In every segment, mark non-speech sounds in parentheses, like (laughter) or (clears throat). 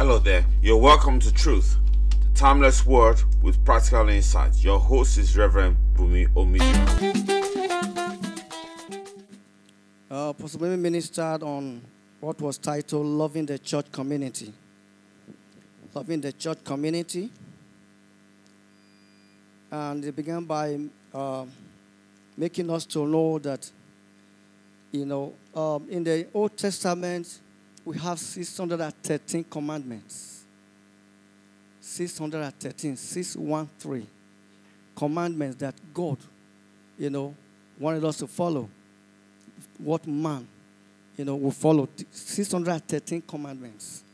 Hello there. You're welcome to Truth, the timeless word with practical insights. Your host is Reverend Bumi Omiju. Uh, Apostle Mimi ministered on what was titled Loving the Church Community. Loving the Church Community. And it began by uh, making us to know that, you know, um, in the Old Testament, we have 613 commandments. 613, 613 commandments that God, you know, wanted us to follow. What man, you know, will follow. 613 commandments.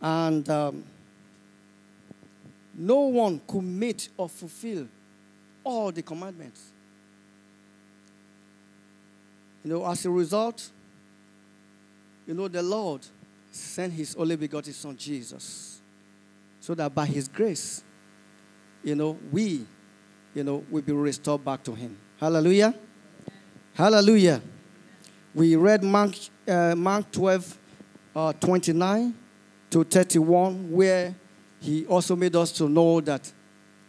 And um, no one could meet or fulfill all the commandments. You know, as a result, you know, the Lord sent his only begotten Son, Jesus, so that by his grace, you know, we, you know, will be restored back to him. Hallelujah. Hallelujah. We read Mark, uh, Mark 12, uh, 29 to 31, where he also made us to know that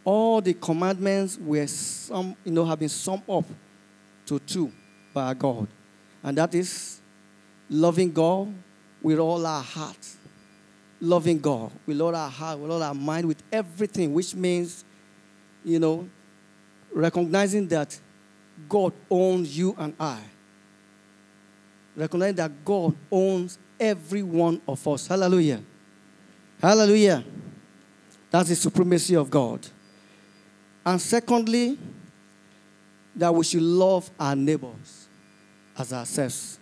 all the commandments were some, you know, have been summed up to two by God. And that is loving God with all our heart. Loving God with all our heart, with all our mind, with everything, which means, you know, recognizing that God owns you and I. Recognizing that God owns every one of us. Hallelujah. Hallelujah. That's the supremacy of God. And secondly, that we should love our neighbors as ourselves.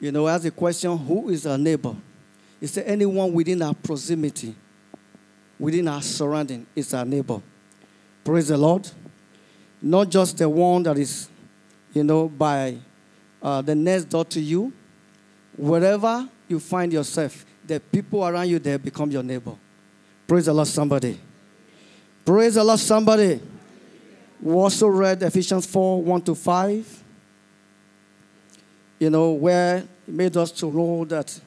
You know, as a question, who is our neighbor? Is there anyone within our proximity, within our surrounding, is our neighbor? Praise the Lord. Not just the one that is, you know, by uh, the next door to you. Wherever you find yourself, the people around you there become your neighbor. Praise the Lord, somebody. Praise the Lord, somebody. We also read Ephesians 4 1 to 5 you know, where he made us to know that,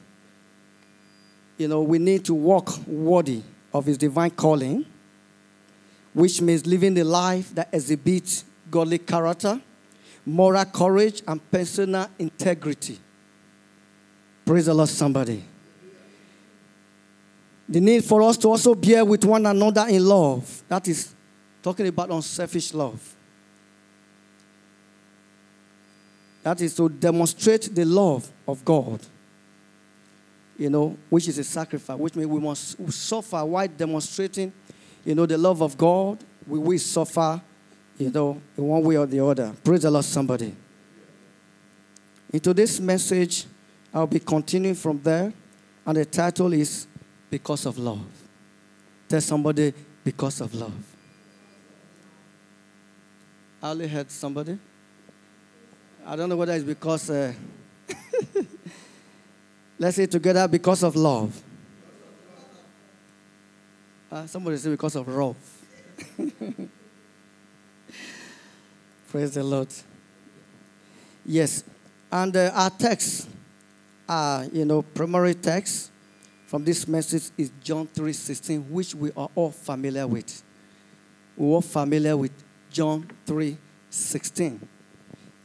you know, we need to walk worthy of his divine calling, which means living a life that exhibits godly character, moral courage, and personal integrity. Praise the Lord, somebody. The need for us to also bear with one another in love. That is talking about unselfish love. That is to demonstrate the love of God, you know, which is a sacrifice, which means we must suffer while demonstrating, you know, the love of God. We will suffer, you know, in one way or the other. Praise the Lord, somebody. Into this message, I'll be continuing from there, and the title is Because of Love. Tell somebody, Because of Love. I only heard somebody. I don't know whether it's because, uh, (laughs) let's say together, because of love. Uh, somebody say because of love. (laughs) Praise the Lord. Yes, and uh, our text, uh, you know, primary text from this message is John 3:16, which we are all familiar with. We're all familiar with John 3:16.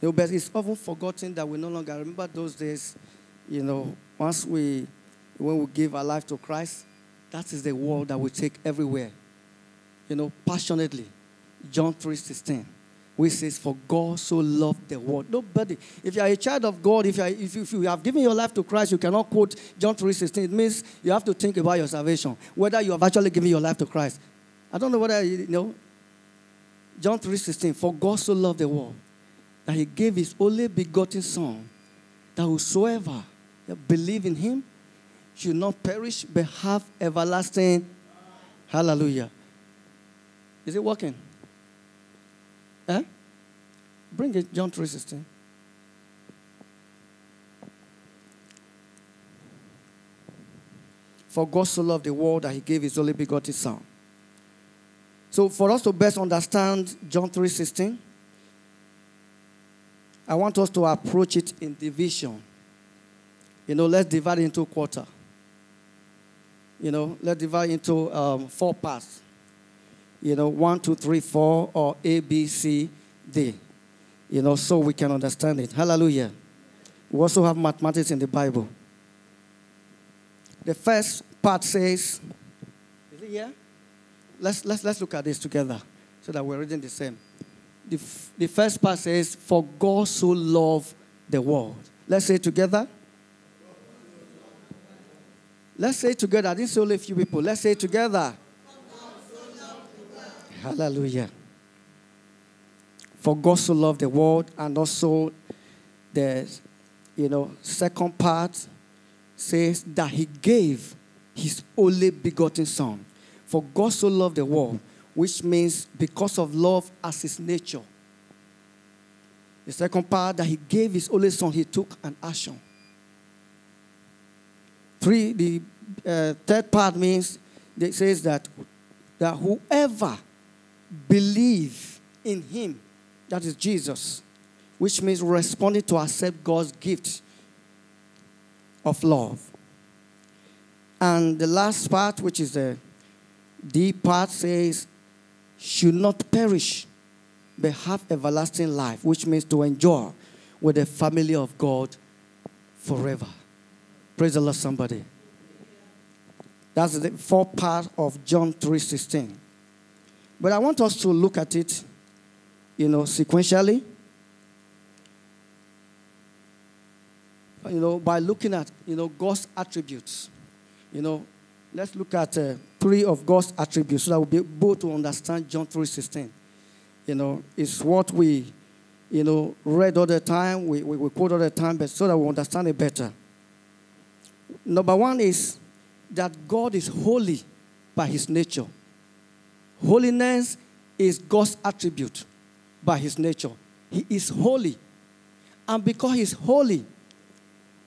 You know, it's often forgotten that we no longer remember those days. You know, once we, when we give our life to Christ, that is the word that we take everywhere. You know, passionately. John 3:16, which says, "For God so loved the world." Nobody. If you are a child of God, if you, are, if, you, if you have given your life to Christ, you cannot quote John 3:16. It means you have to think about your salvation, whether you have actually given your life to Christ. I don't know whether you know. John 3:16, "For God so loved the world." That he gave his only begotten Son, that whosoever believe in him should not perish but have everlasting. Life. Hallelujah. Is it working? Eh? Bring it, John 3.16. For God so loved the world that he gave his only begotten Son. So for us to best understand John 3.16, I want us to approach it in division. You know, let's divide into quarter. You know, let's divide into um, four parts. You know, one, two, three, four, or A, B, C, D. You know, so we can understand it. Hallelujah. We also have mathematics in the Bible. The first part says, is it here? Let's, let's, let's look at this together so that we're reading the same. The, the first part says, For God so loved the world. Let's say together. Let's say together. I didn't say only a few people. Let's say together. Hallelujah. For God so loved the world, and also the you know second part says that He gave His only begotten Son. For God so loved the world, which means because of love as His nature. The second part that He gave His only Son, He took an action. Three, the uh, third part means it says that that whoever believe in him, that is Jesus, which means responding to accept God's gift of love. And the last part, which is the D part, says, should not perish, but have everlasting life, which means to enjoy with the family of God forever. Praise the Lord, somebody. That's the fourth part of John 3:16. But I want us to look at it, you know, sequentially. You know, by looking at, you know, God's attributes. You know, let's look at uh, three of God's attributes so that we'll be able to understand John 3.16. You know, it's what we, you know, read all the time, we, we, we quote all the time, but so that we understand it better. Number one is that God is holy by his nature. Holiness is God's attribute by his nature. He is holy. And because he's holy,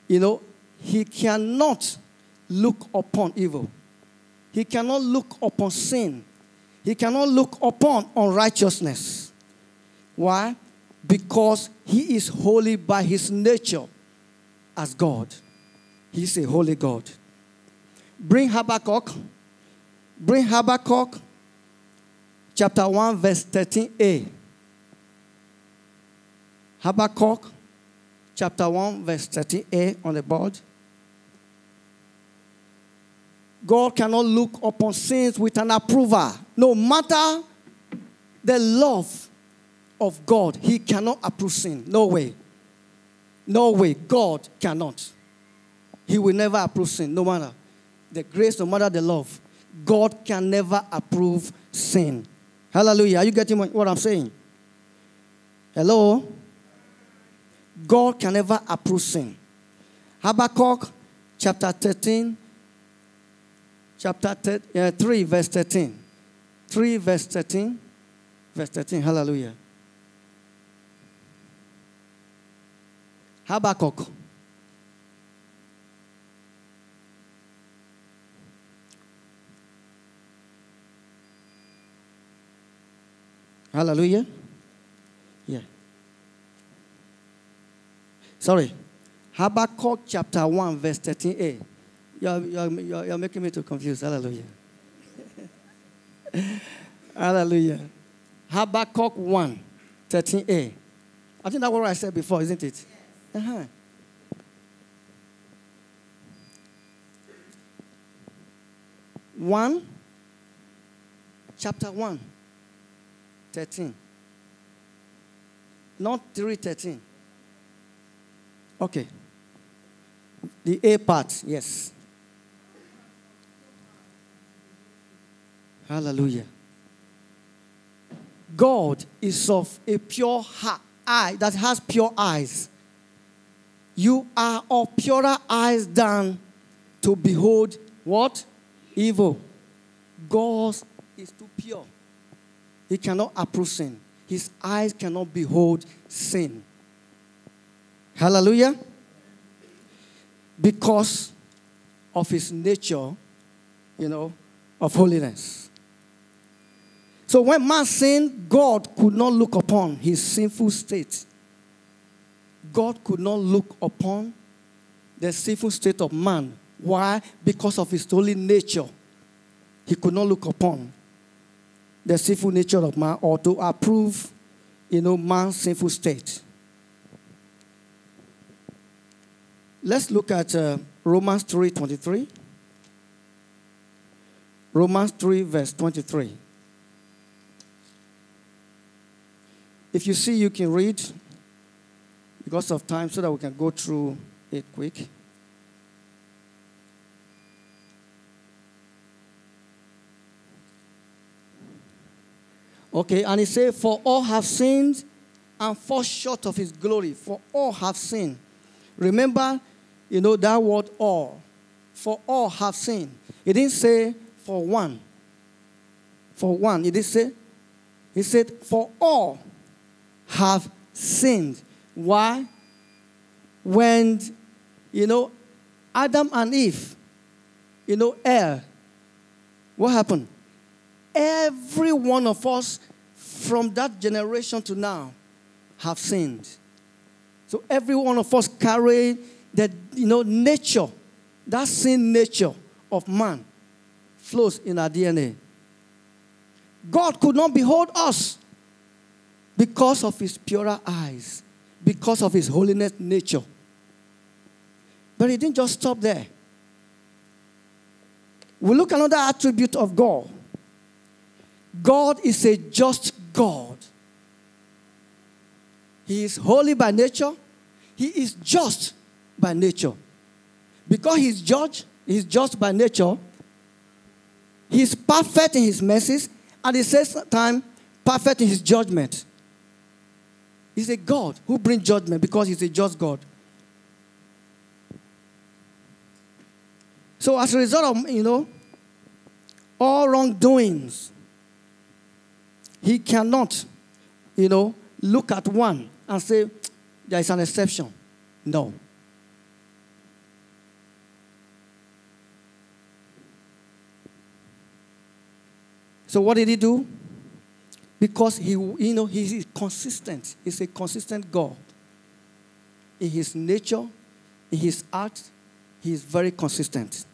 you know, he cannot look upon evil. He cannot look upon sin. He cannot look upon unrighteousness. Why? Because he is holy by his nature as God. He's a holy God. Bring Habakkuk. Bring Habakkuk chapter 1, verse 13a. Habakkuk chapter 1, verse 13a on the board. God cannot look upon sins with an approver. No matter the love of God, He cannot approve sin. No way. No way. God cannot. He will never approve sin, no matter the grace, no matter the love. God can never approve sin. Hallelujah. Are you getting what I'm saying? Hello? God can never approve sin. Habakkuk chapter 13, chapter uh, 3, verse 13. 3, verse 13. Verse 13. Hallelujah. Habakkuk. Hallelujah. Yeah. Sorry. Habakkuk chapter 1, verse 13a. You're, you're, you're, making me too confused. Hallelujah. (laughs) Hallelujah. Habakkuk 1, 13a. I think that's what I said before, isn't it? Uh-huh. One, chapter 1, 13. Not 313. Okay. The A part, yes. Hallelujah. God is of a pure eye that has pure eyes. You are of purer eyes than to behold what? Evil. God is too pure. He cannot approve sin. His eyes cannot behold sin. Hallelujah. Because of his nature, you know, of holiness. So when man sinned, God could not look upon his sinful state. God could not look upon the sinful state of man. Why? Because of his holy nature. He could not look upon the sinful nature of man or to approve, you know, man's sinful state. Let's look at uh, Romans 3:23. Romans 3 verse 23. If you see, you can read because of time so that we can go through it quick. Okay, and he said, For all have sinned and fall short of his glory. For all have sinned. Remember, you know that word all. For all have sinned. He didn't say for one. For one. He didn't say. He said, For all have sinned. Why? When, you know, Adam and Eve, you know, err, what happened? Every one of us from that generation to now have sinned. So every one of us carry that, you know nature, that sin nature of man flows in our DNA. God could not behold us because of his purer eyes, because of his holiness nature. But he didn't just stop there. We look another attribute of God. God is a just God. He is holy by nature. He is just by nature. Because he's judge, he's just by nature. He's perfect in his mercies, and at the same time, perfect in his judgment. He's a God who brings judgment because he's a just God. So as a result of, you know, all wrongdoings, he cannot, you know, look at one and say, there is an exception. No. So what did he do? Because he, you know, he is consistent. He's a consistent God. In his nature, in his art, he is very consistent.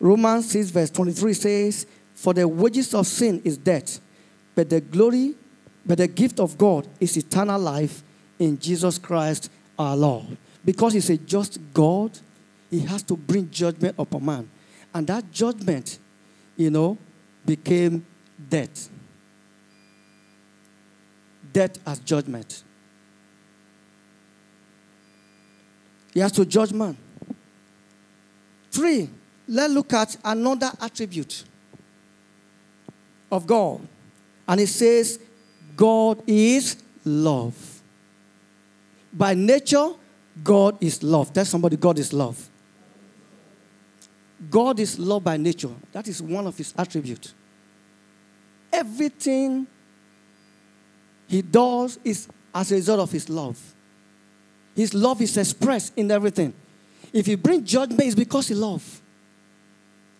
Romans 6, verse 23 says, For the wages of sin is death, but the glory, but the gift of God is eternal life in Jesus Christ our Lord. Because he's a just God, he has to bring judgment upon man. And that judgment, you know, became death. Death as judgment. He has to judge man. Three, let's look at another attribute of God. And it says, God is love. By nature, God is love. Tell somebody, God is love. God is love by nature. That is one of his attributes. Everything he does is as a result of his love. His love is expressed in everything. If he brings judgment, it's because he loves.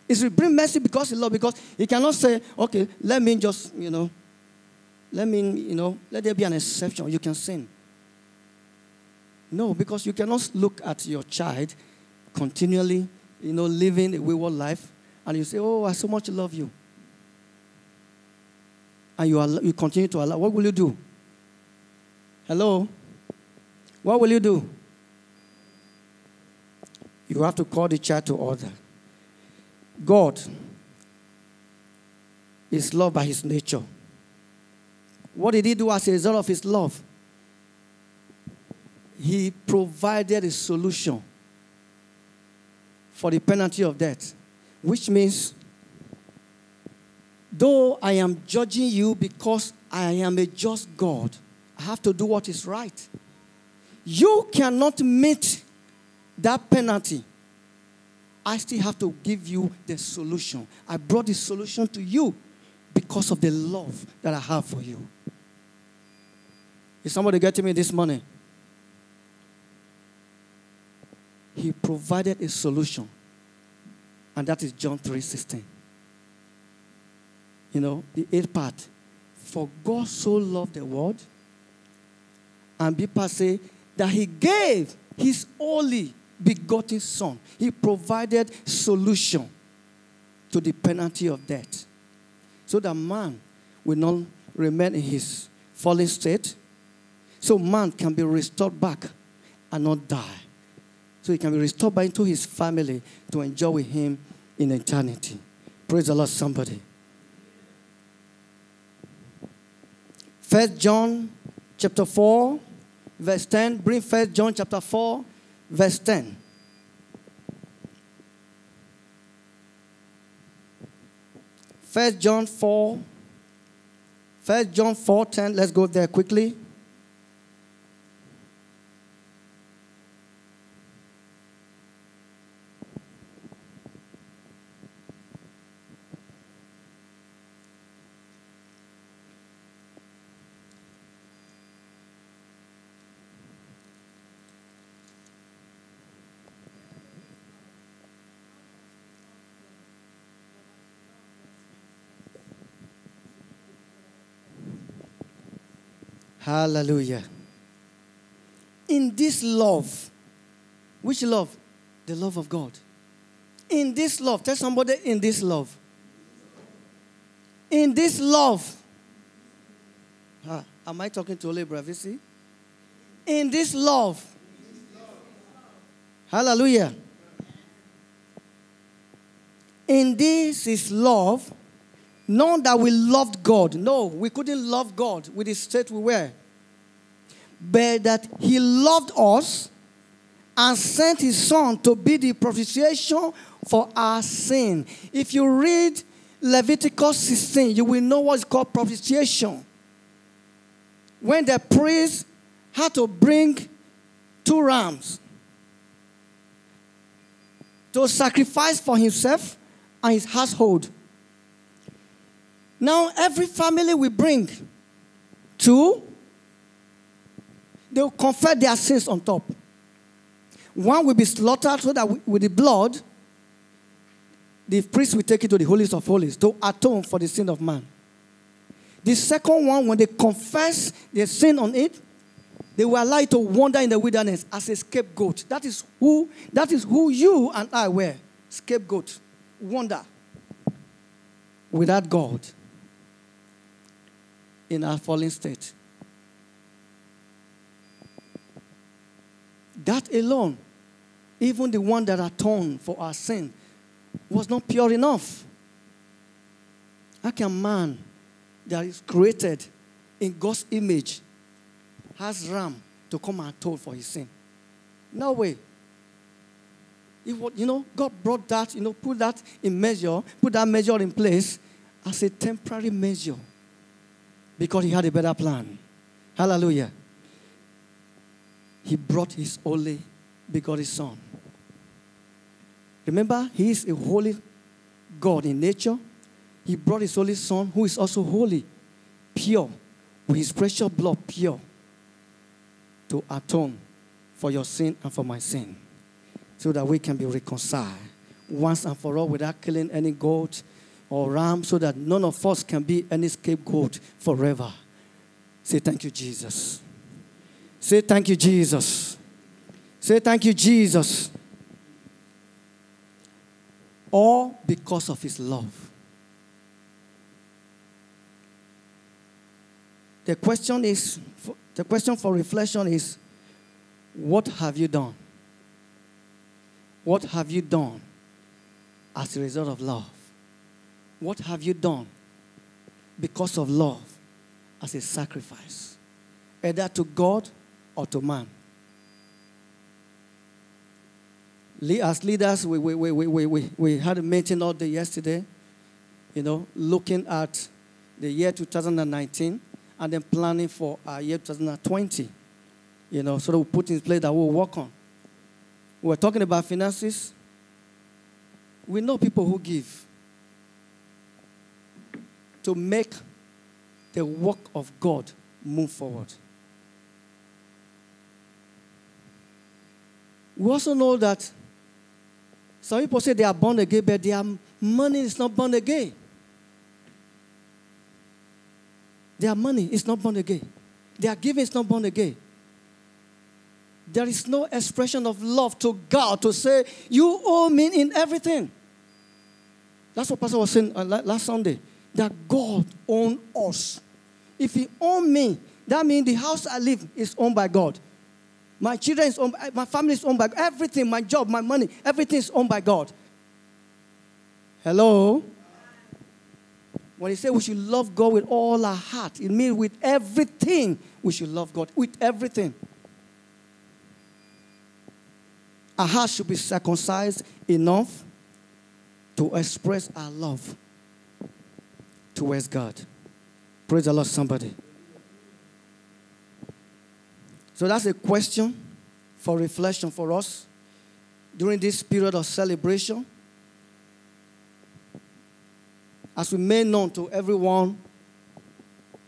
If he brings mercy because he loves, because he cannot say, okay, let me just, you know, let me, you know, let there be an exception. You can sin. No, because you cannot look at your child continually, you know, living a wayward life, and you say, oh, I so much love you. And you, you continue to allow. What will you do? Hello? What will you do? You have to call the child to order. God is loved by his nature. What did he do as a result of his love? He provided a solution for the penalty of death, which means, though I am judging you because I am a just God, I have to do what is right. You cannot meet that penalty I still have to give you the solution. I brought the solution to you because of the love that I have for you. Is somebody getting me this morning? He provided a solution. And that is John 3:16. You know, the eighth part. For God so loved the world, and people say that he gave his only begotten Son. He provided solution to the penalty of death. So that man will not remain in his fallen state. So man can be restored back and not die. So he can be restored back into his family to enjoy with him in eternity. Praise the Lord, somebody. First John chapter 4, verse 10. Bring first John chapter 4, verse 10. First John 4, First John 4, 10. Let's go there quickly. Hallelujah. In this love, which love? The love of God. In this love, tell somebody in this love. In this love. Ah, am I talking to Ole Bravisi? In this love. Hallelujah. In this is love not that we loved God. No, we couldn't love God with the state we were. But that He loved us and sent His Son to be the propitiation for our sin. If you read Leviticus 16, you will know what's called propitiation. When the priest had to bring two rams to sacrifice for himself and his household. Now, every family we bring two, they'll confess their sins on top. One will be slaughtered so that with the blood, the priest will take it to the holiest of holies to atone for the sin of man. The second one, when they confess their sin on it, they were allowed to wander in the wilderness as a scapegoat. That is who, that is who you and I were. Scapegoat. Wander. Without God in our fallen state. That alone, even the one that atoned for our sin, was not pure enough. How can man that is created in God's image has ram to come and atone for his sin? No way. It, you know, God brought that, you know, put that in measure, put that measure in place as a temporary measure because he had a better plan. Hallelujah. He brought his only begotten son. Remember, he is a holy God in nature. He brought his only son, who is also holy, pure, with his precious blood pure, to atone for your sin and for my sin, so that we can be reconciled once and for all without killing any goat or ram so that none of us can be any scapegoat forever. Say thank you, Jesus. Say thank you, Jesus. Say thank you, Jesus. All because of his love. The question is the question for reflection is what have you done? What have you done as a result of love? What have you done because of love as a sacrifice, either to God or to man? As leaders, we, we, we, we, we, we had a meeting all day yesterday, you know, looking at the year 2019 and then planning for our year 2020, you know, so that we put in place that we'll work on. We're talking about finances. We know people who give to make the work of God move forward. We also know that some people say they are born again, but their money is not born again. Their money is not born again. Their giving is not born again. There is no expression of love to God to say, You owe me in everything. That's what Pastor was saying uh, last Sunday. That God owns us. If He owns me, that means the house I live is owned by God. My children is owned, my family is owned by everything, my job, my money, everything is owned by God. Hello? When he said we should love God with all our heart, it means with everything we should love God. With everything. Our heart should be circumcised enough to express our love towards God. Praise the Lord, somebody. So that's a question for reflection for us during this period of celebration. As we made known to everyone,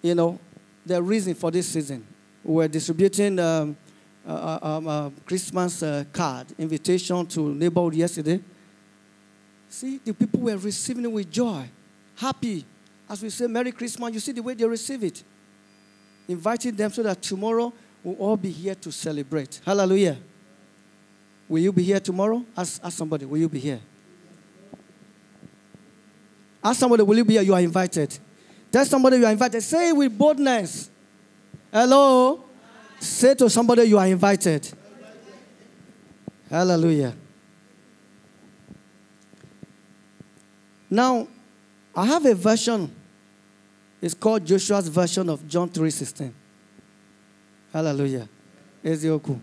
you know, the reason for this season. We're distributing um, uh, uh, um, uh, Christmas uh, card, invitation to neighborhood yesterday. See, the people were receiving it with joy, happy. As we say Merry Christmas, you see the way they receive it. Inviting them so that tomorrow we'll all be here to celebrate. Hallelujah. Will you be here tomorrow? Ask, ask somebody, will you be here? Ask somebody, will you be here? You are invited. Tell somebody you are invited. Say with boldness. Hello? Say to somebody you are invited. Hallelujah. Now, I have a version. It's called Joshua's version of John 3:16. Hallelujah. Ezioku.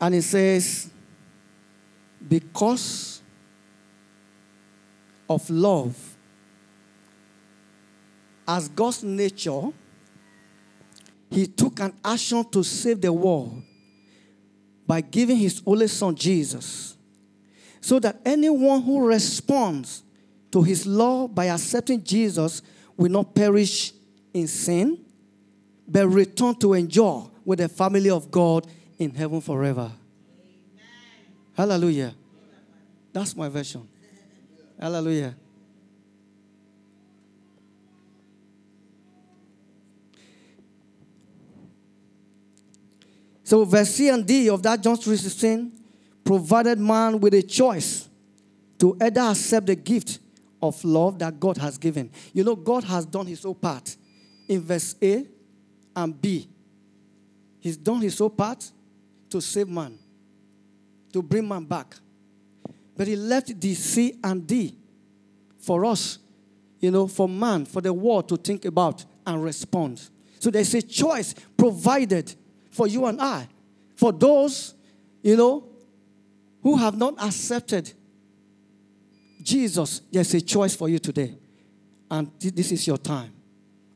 And it says, because of love, as God's nature, he took an action to save the world by giving his only son Jesus so that anyone who responds to his law by accepting Jesus will not perish in sin but return to enjoy with the family of God in heaven forever. Amen. Hallelujah. That's my version. Hallelujah. So verse C and D of that John 3.16 provided man with a choice to either accept the gift of love that God has given. You know, God has done his own part. In verse A and B, he's done his own part to save man, to bring man back. But he left the C and D for us, you know, for man, for the world to think about and respond. So there's a choice provided for you and I. For those, you know, who have not accepted Jesus, there's a choice for you today. And this is your time.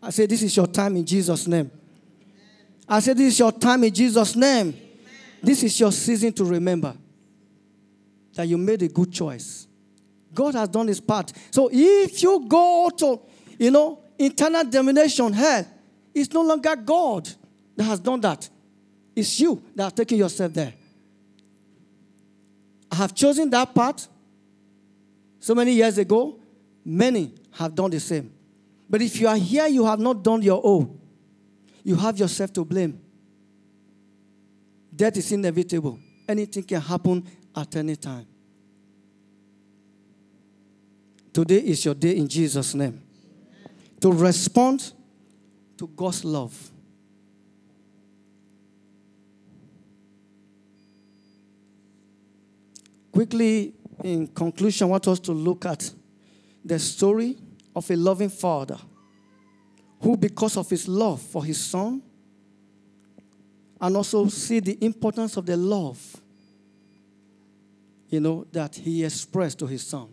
I say, This is your time in Jesus' name. I say, This is your time in Jesus' name. This is your season to remember that you made a good choice. God has done his part. So if you go to, you know, internal domination, hell, it's no longer God that has done that. It's you that are taking yourself there. I have chosen that path so many years ago. Many have done the same. But if you are here, you have not done your own. You have yourself to blame. Death is inevitable. Anything can happen at any time. Today is your day in Jesus' name. To respond to God's love. Quickly, in conclusion, I want us to look at the story of a loving father who, because of his love for his son, and also see the importance of the love, you know, that he expressed to his son.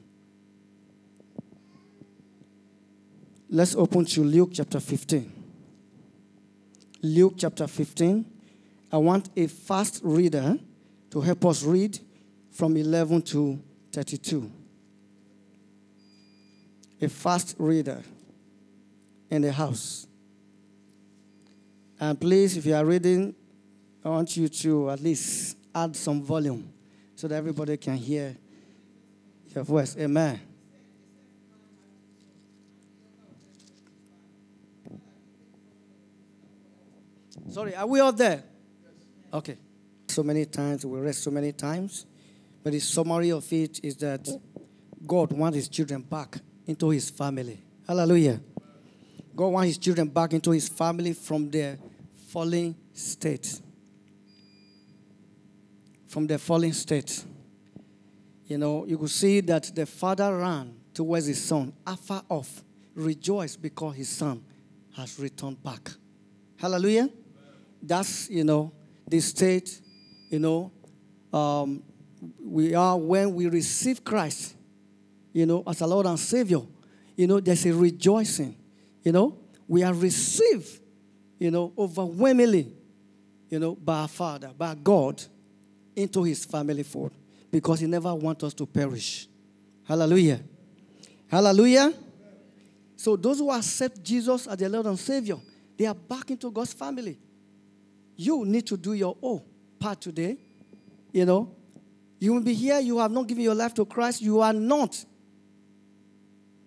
Let's open to Luke chapter 15. Luke chapter 15. I want a fast reader to help us read from 11 to 32. A fast reader in the house. And please, if you are reading, I want you to at least add some volume so that everybody can hear your voice. Amen. Sorry, are we all there? Okay. So many times, we read so many times. But the summary of it is that God wants his children back into his family. Hallelujah. God wants his children back into his family from their fallen state. From their fallen state. You know, you could see that the father ran towards his son afar off, rejoiced because his son has returned back. Hallelujah. That's, you know, the state, you know, um, we are when we receive Christ, you know, as a Lord and Savior. You know, there's a rejoicing. You know, we are received, you know, overwhelmingly, you know, by our Father, by God, into His family fold because He never wants us to perish. Hallelujah. Hallelujah. So those who accept Jesus as their Lord and Savior, they are back into God's family. You need to do your own part today. You know, you will be here, you have not given your life to Christ, you are not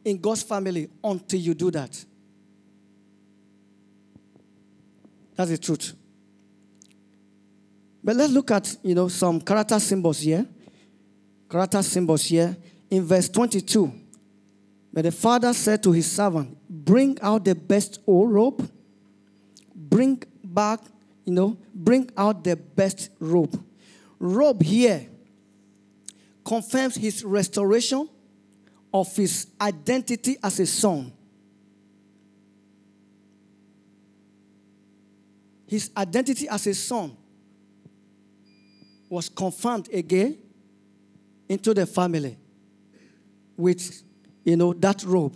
in God's family until you do that. That's the truth. But let's look at, you know, some character symbols here. Character symbols here. In verse 22, but the father said to his servant, Bring out the best old robe. Bring back, you know, bring out the best robe. Robe here confirms his restoration of his identity as a son. His identity as a son was confirmed again into the family with you know that robe.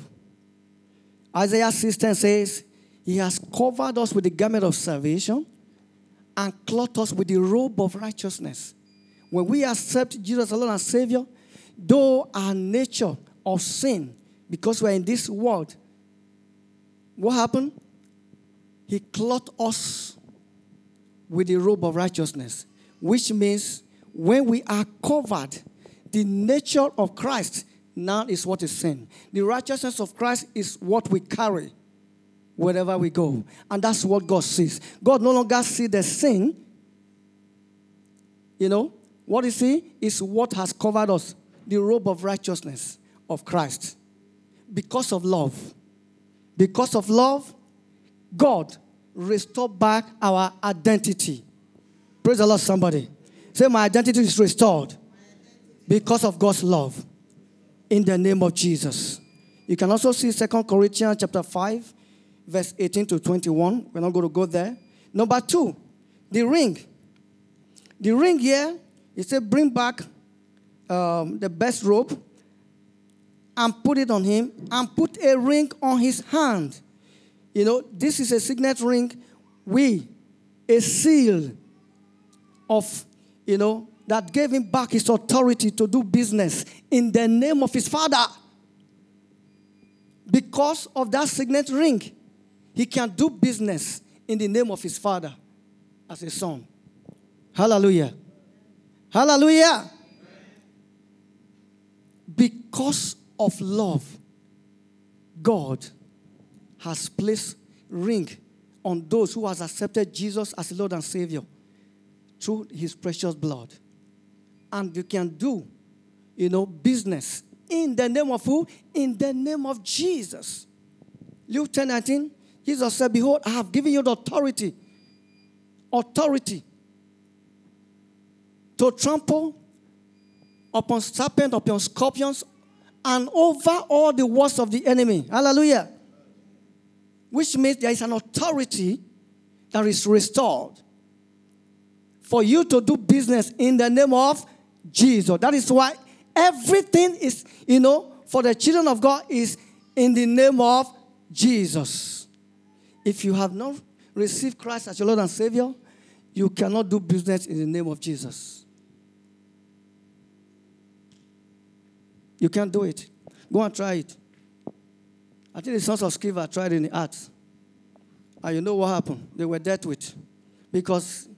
Isaiah 16 says, He has covered us with the garment of salvation and clothed us with the robe of righteousness. When we accept Jesus alone as Savior, though our nature of sin, because we're in this world, what happened? He clothed us with the robe of righteousness, which means when we are covered, the nature of Christ now is what is sin. The righteousness of Christ is what we carry wherever we go. And that's what God sees. God no longer sees the sin. You know, what you see is what has covered us the robe of righteousness of Christ. Because of love. Because of love, God restored back our identity. Praise the Lord, somebody. Say, My identity is restored because of God's love in the name of Jesus. You can also see Second Corinthians chapter 5, verse 18 to 21. We're not going to go there. Number two, the ring. The ring here, it said, bring back um, the best robe and put it on him and put a ring on his hand. You know, this is a signet ring. We, a seal of, you know, that gave him back his authority to do business in the name of his father. Because of that signet ring, he can do business in the name of his father as a son. Hallelujah. Hallelujah. Because of love, God has placed ring on those who has accepted Jesus as Lord and Savior through his precious blood and you can do, you know, business in the name of who? In the name of Jesus. Luke 10 19, Jesus said, Behold, I have given you the authority, authority to trample upon serpents, upon scorpions, and over all the works of the enemy. Hallelujah. Which means there is an authority that is restored for you to do business in the name of Jesus. That is why everything is, you know, for the children of God is in the name of Jesus. If you have not received Christ as your Lord and Savior, you cannot do business in the name of Jesus. You can't do it. Go and try it. I think the sons of Sceva tried in the arts. And you know what happened? They were dealt with. Because,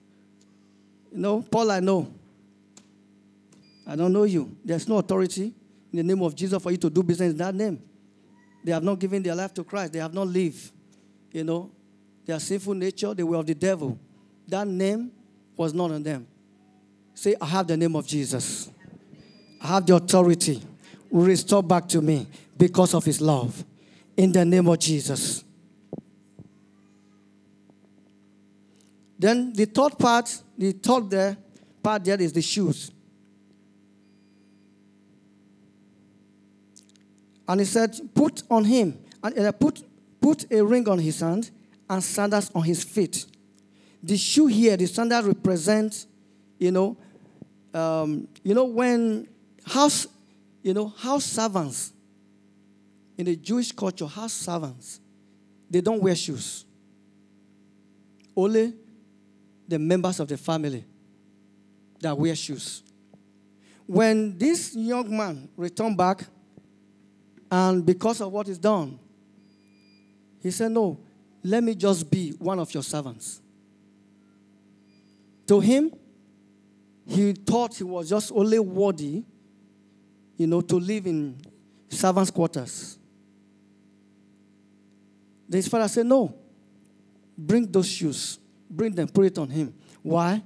you know, Paul I know. I don't know you. There's no authority in the name of Jesus for you to do business in that name. They have not given their life to Christ. They have not lived, you know, their sinful nature, they were of the devil. That name was not on them. Say, I have the name of Jesus. I have the authority. Restore back to me because of his love. In the name of Jesus. Then the third part, the third there, part there is the shoes. And he said, Put on him, and uh, put, put a ring on his hand and sandals on his feet. The shoe here, the sandal represents, you know, um, you know, when house, you know, house servants in the Jewish culture, house servants, they don't wear shoes. Only the members of the family that wear shoes. When this young man returned back, and because of what is done, he said, No, let me just be one of your servants. To him, he thought he was just only worthy, you know, to live in servants' quarters. Then his father said, No, bring those shoes, bring them, put it on him. Why?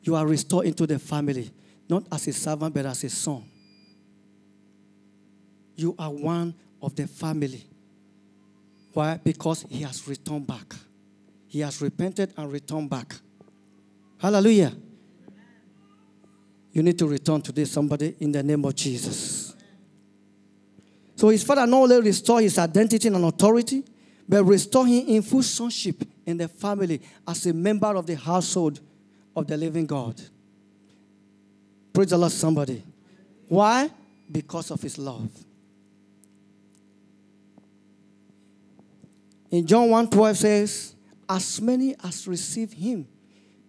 You are restored into the family, not as a servant, but as a son. You are one of the family. Why? Because he has returned back. He has repented and returned back. Hallelujah. You need to return to this, somebody, in the name of Jesus. So his father not only restore his identity and authority, but restore him in full sonship in the family as a member of the household of the living God. Praise the Lord, somebody. Why? Because of his love. In John 1 12 says, As many as receive him,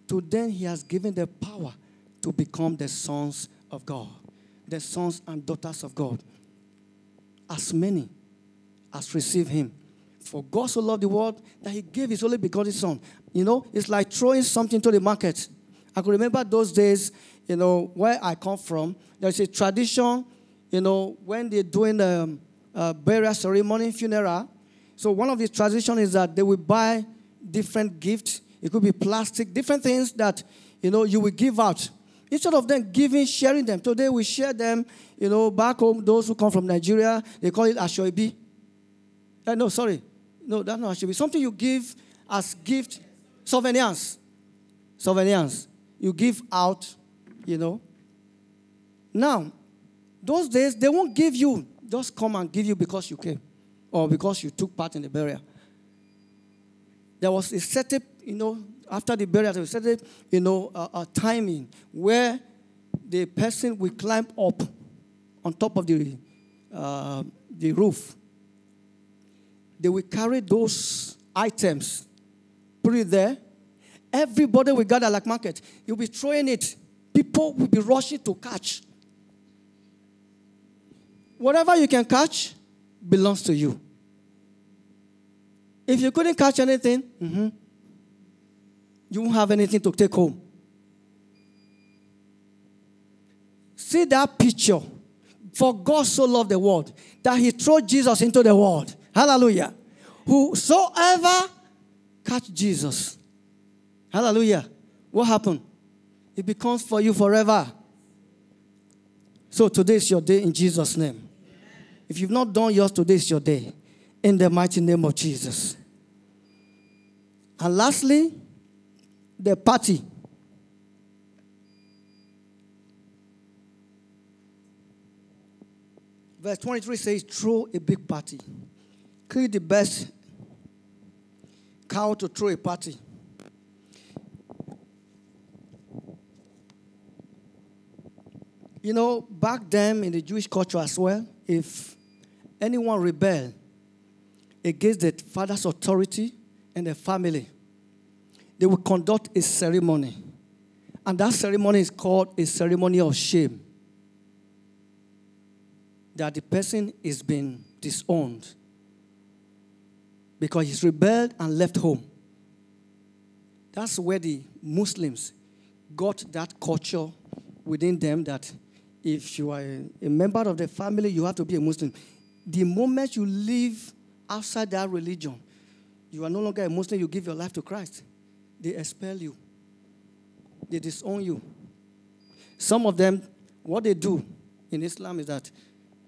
to them he has given the power to become the sons of God, the sons and daughters of God. As many as receive him. For God so loved the world that he gave his only begotten son. You know, it's like throwing something to the market. I could remember those days, you know, where I come from. There's a tradition, you know, when they're doing a, a burial ceremony, funeral. So one of the traditions is that they will buy different gifts. It could be plastic, different things that, you know, you will give out. Instead of them giving, sharing them. Today we share them, you know, back home, those who come from Nigeria, they call it Asoebi. Uh, no, sorry. No, that's not Asoebi. Something you give as gift, souvenirs. Souvenirs. You give out, you know. Now, those days, they won't give you, just come and give you because you came or because you took part in the burial. There was a setup, you know, after the burial, a setup, you know, a, a timing where the person will climb up on top of the, uh, the roof. They will carry those items, put it there. Everybody will gather like market. You'll be throwing it. People will be rushing to catch. Whatever you can catch belongs to you. If you couldn't catch anything, mm-hmm, you won't have anything to take home. See that picture. For God so loved the world that he threw Jesus into the world. Hallelujah. Whosoever catch Jesus. Hallelujah. What happened? It becomes for you forever. So today is your day in Jesus' name. If you've not done yours, today is your day. In the mighty name of Jesus. And lastly, the party. Verse 23 says, throw a big party. Kill the best cow to throw a party. You know, back then in the Jewish culture as well, if anyone rebel against the father's authority and the family, they will conduct a ceremony. And that ceremony is called a ceremony of shame. That the person is being disowned because he's rebelled and left home. That's where the Muslims got that culture within them that if you are a member of the family, you have to be a Muslim. The moment you live outside that religion, You are no longer a Muslim, you give your life to Christ. They expel you, they disown you. Some of them, what they do in Islam is that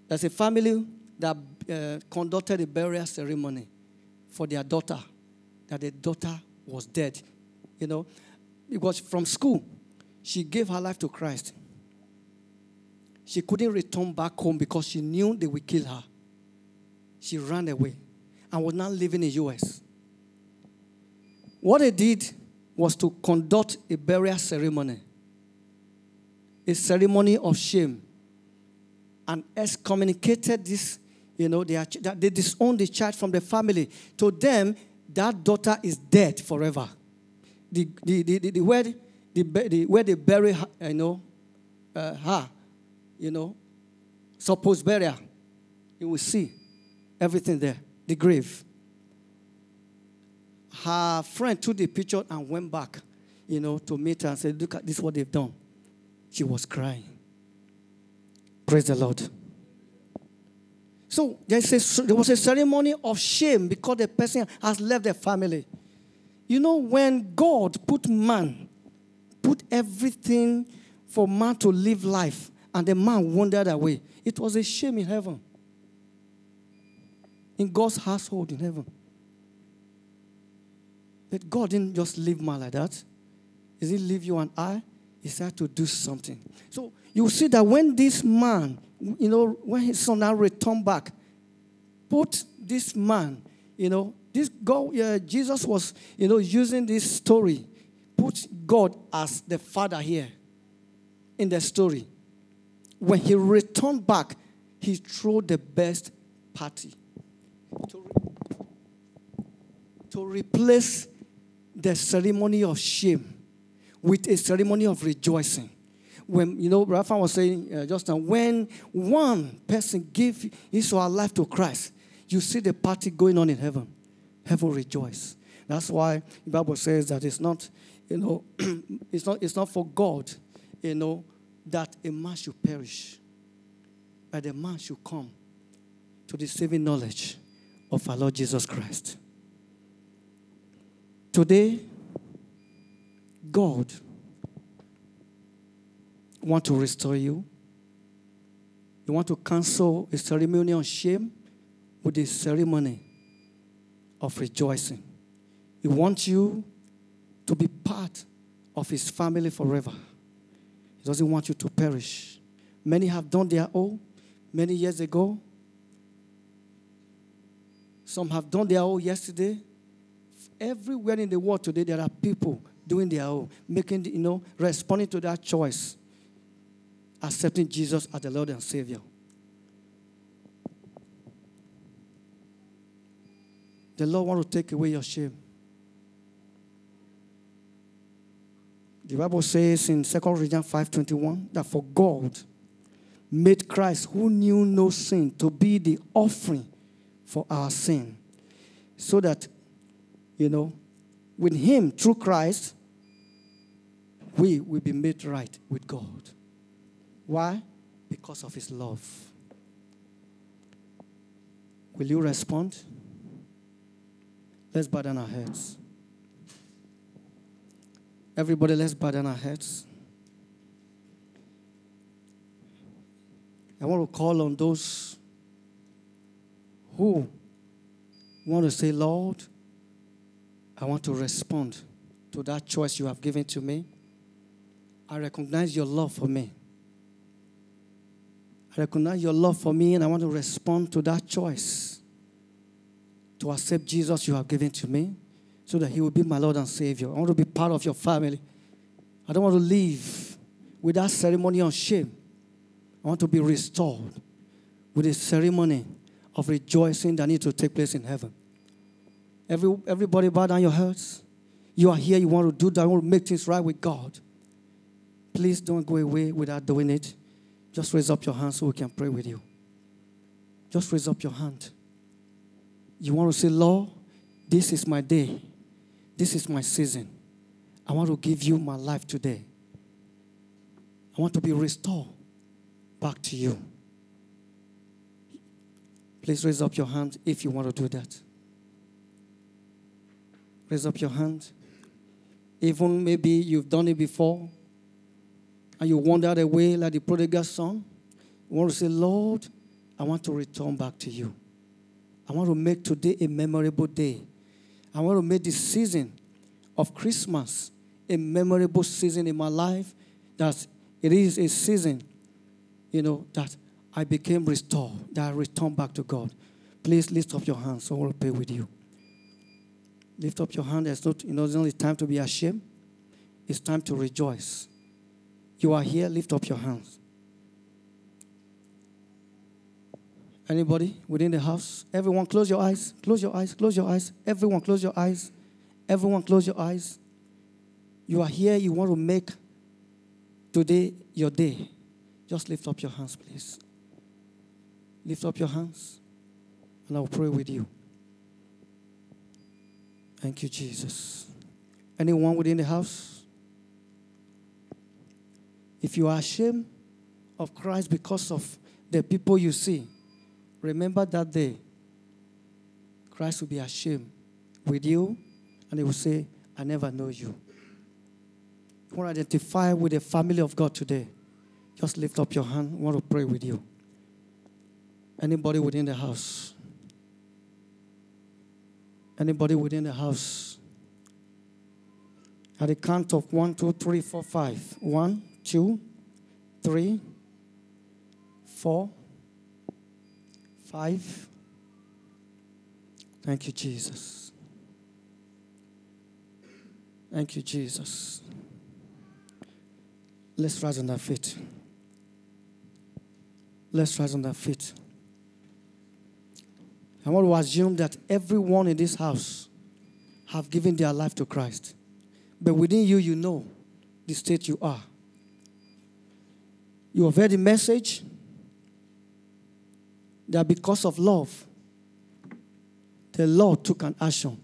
there's a family that uh, conducted a burial ceremony for their daughter, that the daughter was dead. You know, it was from school. She gave her life to Christ. She couldn't return back home because she knew they would kill her. She ran away and was now living in US. What they did was to conduct a burial ceremony, a ceremony of shame, and excommunicated this, you know, they, are, they disowned the child from the family. To them, that daughter is dead forever. The, the, the, the, the where, the, the, where they bury her, you know, uh, her, you know, supposed burial, you will see everything there, the grave. Her friend took the picture and went back, you know, to meet her and said, Look at this, what they've done. She was crying. Praise the Lord. So there was a ceremony of shame because the person has left the family. You know, when God put man, put everything for man to live life, and the man wandered away, it was a shame in heaven. In God's household in heaven. But God didn't just leave man like that. He didn't leave you and I. He said to do something. So you see that when this man, you know, when his son now returned back, put this man, you know, this God, uh, Jesus was, you know, using this story, put God as the father here in the story. When he returned back, he threw the best party to, re- to replace the ceremony of shame with a ceremony of rejoicing when you know Rafa was saying uh, just now, when one person gives his or her life to Christ, you see the party going on in heaven. Heaven rejoice. That's why the Bible says that it's not, you know, (clears throat) it's not it's not for God, you know, that a man should perish, but a man should come to the saving knowledge of our Lord Jesus Christ. Today, God want to restore you. You want to cancel a ceremony of shame with a ceremony of rejoicing. He wants you to be part of his family forever. He doesn't want you to perish. Many have done their own many years ago. Some have done their own yesterday. Everywhere in the world today, there are people doing their own, making, you know, responding to that choice accepting Jesus as the Lord and Savior. The Lord want to take away your shame. The Bible says in 2 Corinthians 5:21 that for God made Christ who knew no sin to be the offering for our sin. So that you know, with him through Christ we will be made right with God. Why? Because of his love. Will you respond? Let's bow down our heads. Everybody, let's bow down our heads. I want to call on those who want to say, Lord, I want to respond to that choice you have given to me. I recognize your love for me. I recognize your love for me and I want to respond to that choice to accept Jesus you have given to me so that he will be my Lord and Savior. I want to be part of your family. I don't want to live with that ceremony of shame. I want to be restored with a ceremony of rejoicing that needs to take place in heaven. Every, everybody bow down your heads. You are here, you want to do that, you want to make things right with God. Please don't go away without doing it. Just raise up your hand so we can pray with you. Just raise up your hand. You want to say, Lord, this is my day. This is my season. I want to give you my life today. I want to be restored back to you. Please raise up your hand if you want to do that. Raise up your hand. Even maybe you've done it before and you wandered away like the prodigal son. You want to say, Lord, I want to return back to you. I want to make today a memorable day. I want to make this season of Christmas a memorable season in my life. That it is a season, you know, that I became restored, that I returned back to God. Please lift up your hands. I want to pray with you. Lift up your hand. It's not, you know, it's only time to be ashamed. It's time to rejoice. You are here, lift up your hands. Anybody within the house? Everyone, close your eyes. Close your eyes. Close your eyes. Everyone, close your eyes. Everyone, close your eyes. You are here, you want to make today your day. Just lift up your hands, please. Lift up your hands, and I'll pray with you. Thank you, Jesus. Anyone within the house? If you are ashamed of Christ because of the people you see, remember that day. Christ will be ashamed with you, and he will say, I never know you. You want to identify with the family of God today? Just lift up your hand. Want to pray with you. Anybody within the house? Anybody within the house? At the count of one, two, three, four, five. One, two, three, four, five. Thank you, Jesus. Thank you, Jesus. Let's rise on our feet. Let's rise on our feet. I want to assume that everyone in this house have given their life to Christ. But within you, you know the state you are. You have heard the message that because of love, the Lord took an action.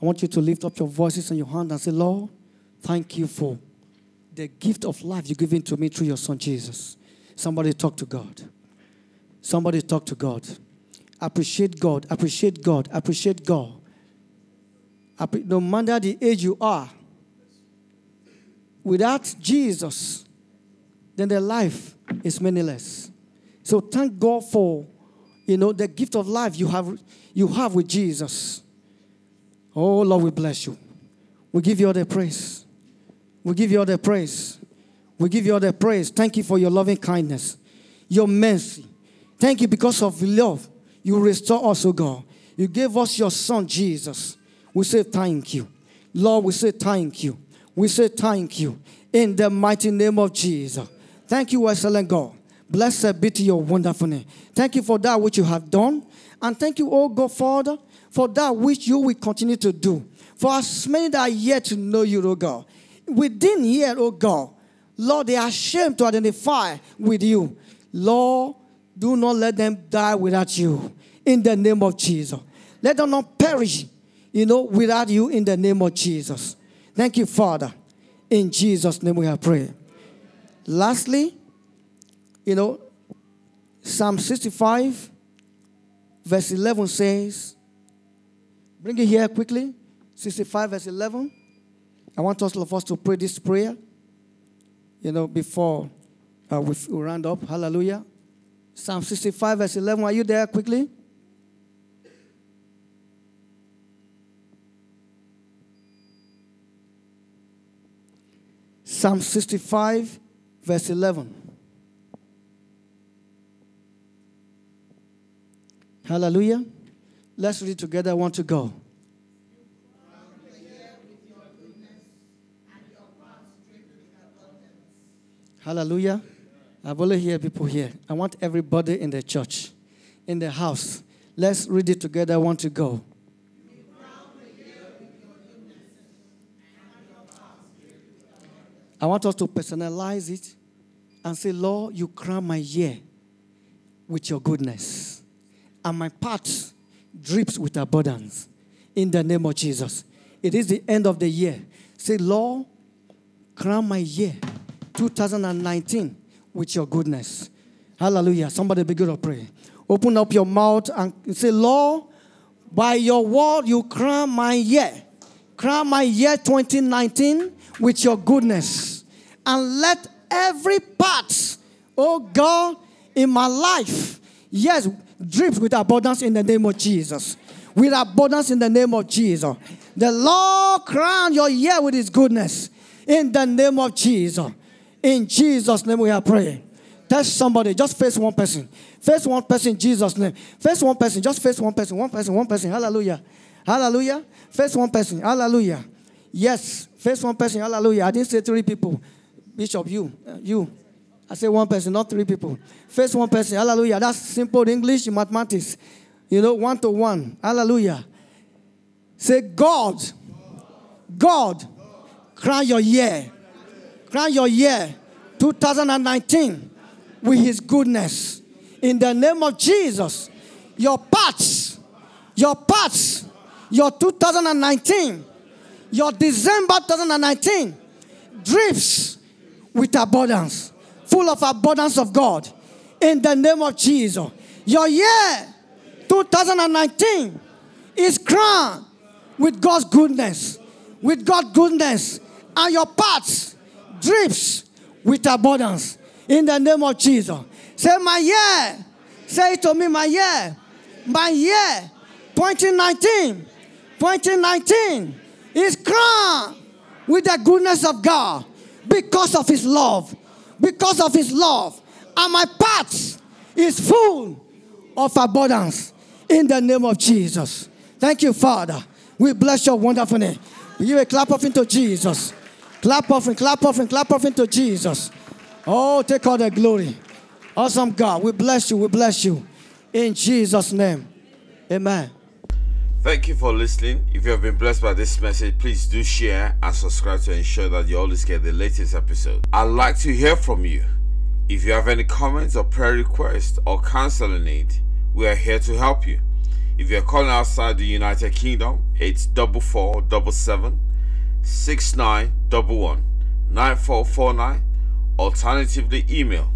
I want you to lift up your voices and your hand and say, Lord, thank you for the gift of life you've given to me through your son Jesus. Somebody talk to God. Somebody talk to God. Appreciate God. Appreciate God. Appreciate God. No matter the age you are, without Jesus, then the life is meaningless. So thank God for you know the gift of life you have you have with Jesus. Oh Lord, we bless you. We give you all the praise. We give you all the praise. We give you all the praise. Thank you for your loving kindness, your mercy. Thank you because of love. You restore us, O God. You gave us your son, Jesus. We say thank you. Lord, we say thank you. We say thank you in the mighty name of Jesus. Thank you, excellent God. Blessed be to your wonderful name. Thank you for that which you have done. And thank you, oh God, Father, for that which you will continue to do. For as many that are yet to know you, O God within here, O God, Lord, they are ashamed to identify with you. Lord, do not let them die without you in the name of Jesus. Let them not perish, you know, without you in the name of Jesus. Thank you, Father. In Jesus' name we have prayed. Lastly, you know, Psalm 65, verse 11 says, bring it here quickly. 65, verse 11. I want all of us to pray this prayer, you know, before uh, we, we round up. Hallelujah. Psalm 65, verse 11. Are you there quickly? Psalm 65, verse 11. Hallelujah. Let's read together. I want to go. Hallelujah. I only hear people here. I want everybody in the church, in the house. Let's read it together. I want to go. I want us to personalize it and say, Lord, you crown my year with your goodness. And my path drips with abundance. In the name of Jesus. It is the end of the year. Say, Lord, crown my year 2019 with your goodness. Hallelujah. Somebody begin to pray. Open up your mouth and say, Lord, by your word you crown my year crown my year 2019 with your goodness. And let every part, oh God, in my life, yes, drip with abundance in the name of Jesus. With abundance in the name of Jesus. The Lord crown your year with his goodness in the name of Jesus. In Jesus' name we are praying. Touch somebody, just face one person. Face one person in Jesus' name. Face one person, just face one person, one person, one person. Hallelujah. Hallelujah. Face one person. Hallelujah. Yes, face one person. Hallelujah. I didn't say three people. Bishop, you. Uh, you. I say one person, not three people. Face one person. Hallelujah. That's simple English, mathematics. You know, one to one. Hallelujah. Say, God, God, crown your year. Crown your year 2019 with his goodness. In the name of Jesus, your parts, your parts, your 2019, your December 2019 drips with abundance, full of abundance of God. In the name of Jesus, your year 2019 is crowned with God's goodness, with God's goodness, and your parts drips with abundance. In the name of Jesus. Say, my year. Say to me, my year. My year. 2019. 2019 is crowned with the goodness of God because of his love. Because of his love. And my path is full of abundance in the name of Jesus. Thank you, Father. We bless your wonderful name. Give a clap offering into Jesus. Clap offering, clap offering, clap offering to Jesus. Oh, take all the glory. Awesome God. We bless you. We bless you. In Jesus' name. Amen. Thank you for listening. If you have been blessed by this message, please do share and subscribe to ensure that you always get the latest episode. I'd like to hear from you. If you have any comments or prayer requests or counseling need, we are here to help you. If you're calling outside the United Kingdom, it's double four double seven six nine double one nine four four nine. Alternatively, email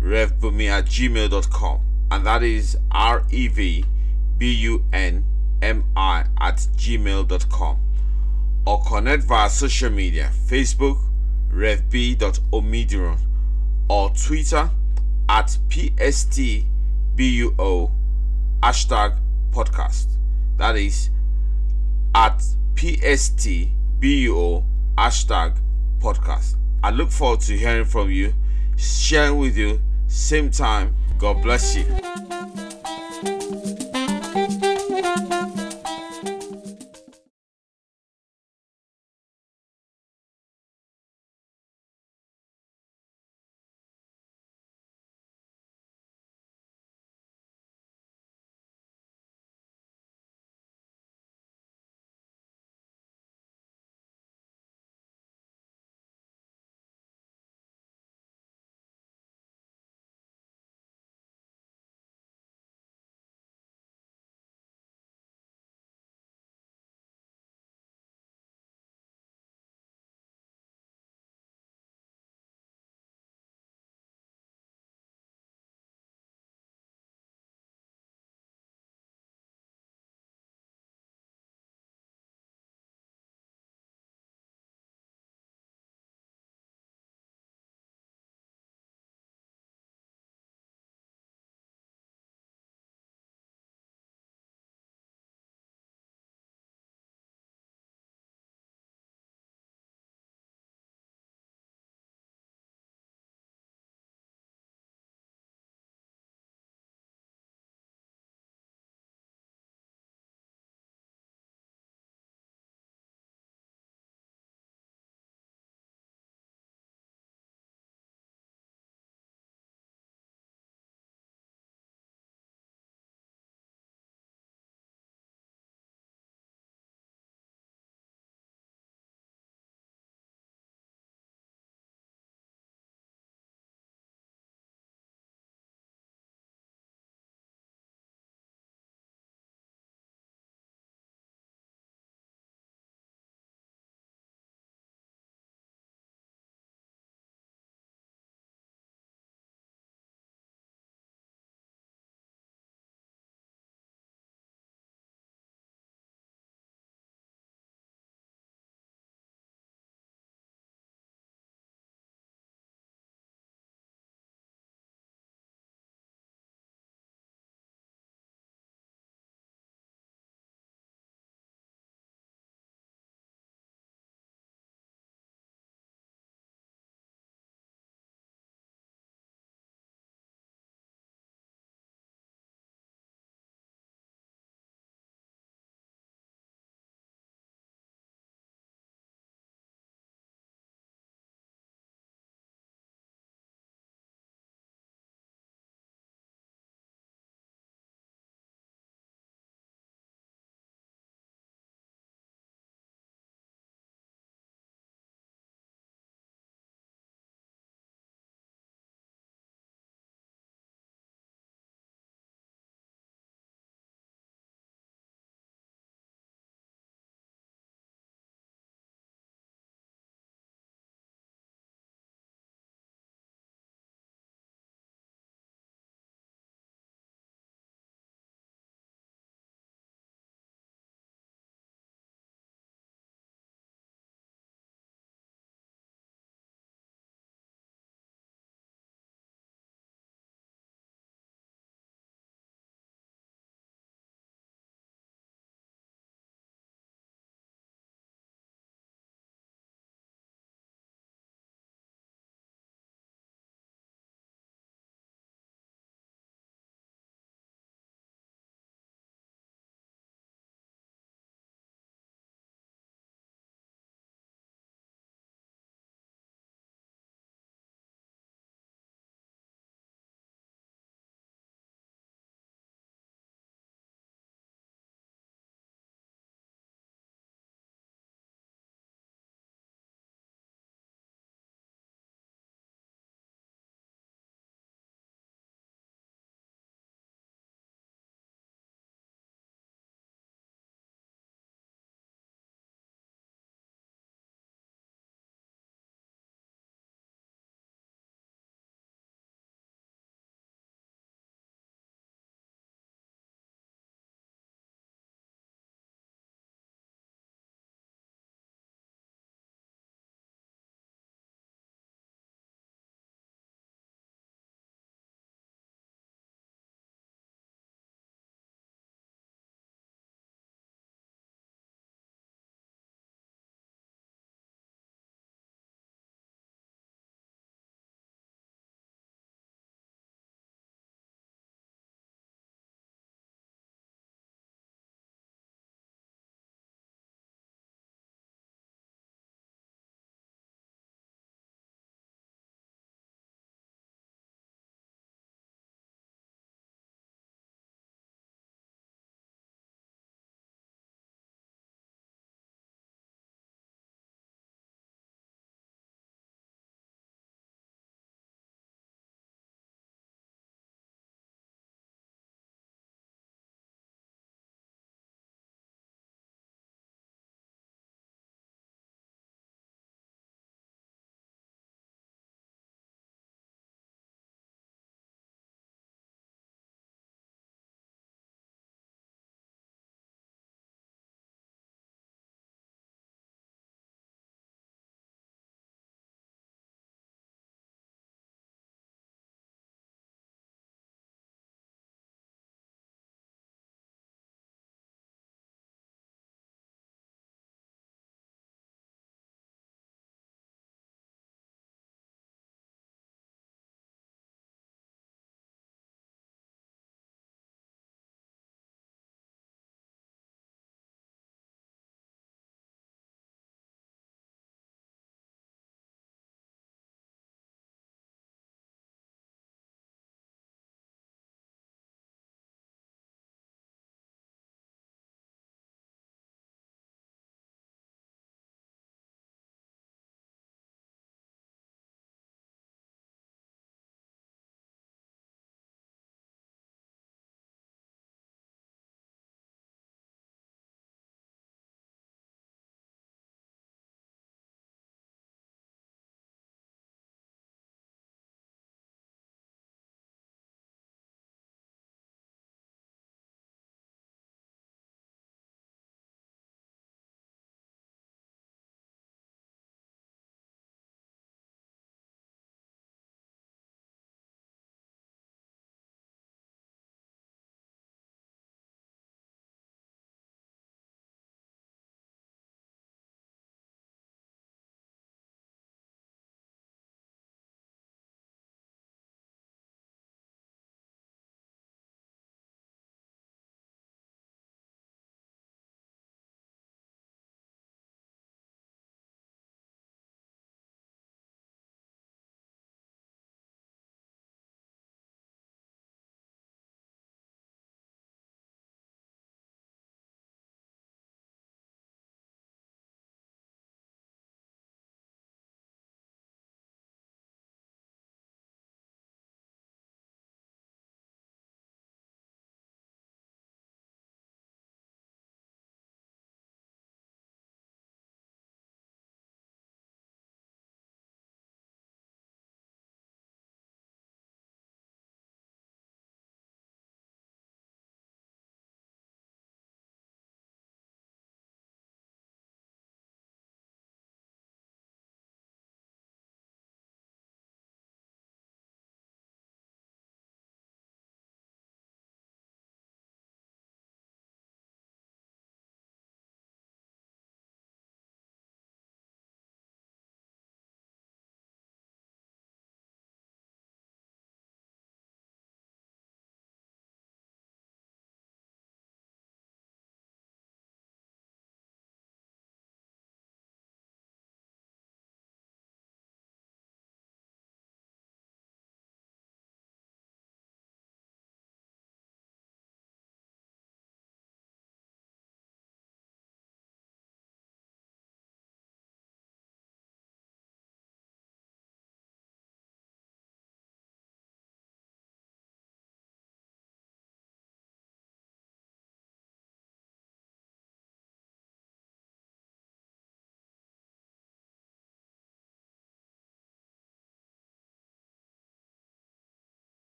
revbunmi at gmail.com and that is R E V B U N M I at gmail.com or connect via social media Facebook revb.omidiron or Twitter at PSTBUO hashtag podcast. That is at PSTBUO hashtag podcast. I look forward to hearing from you, sharing with you, same time. God bless you.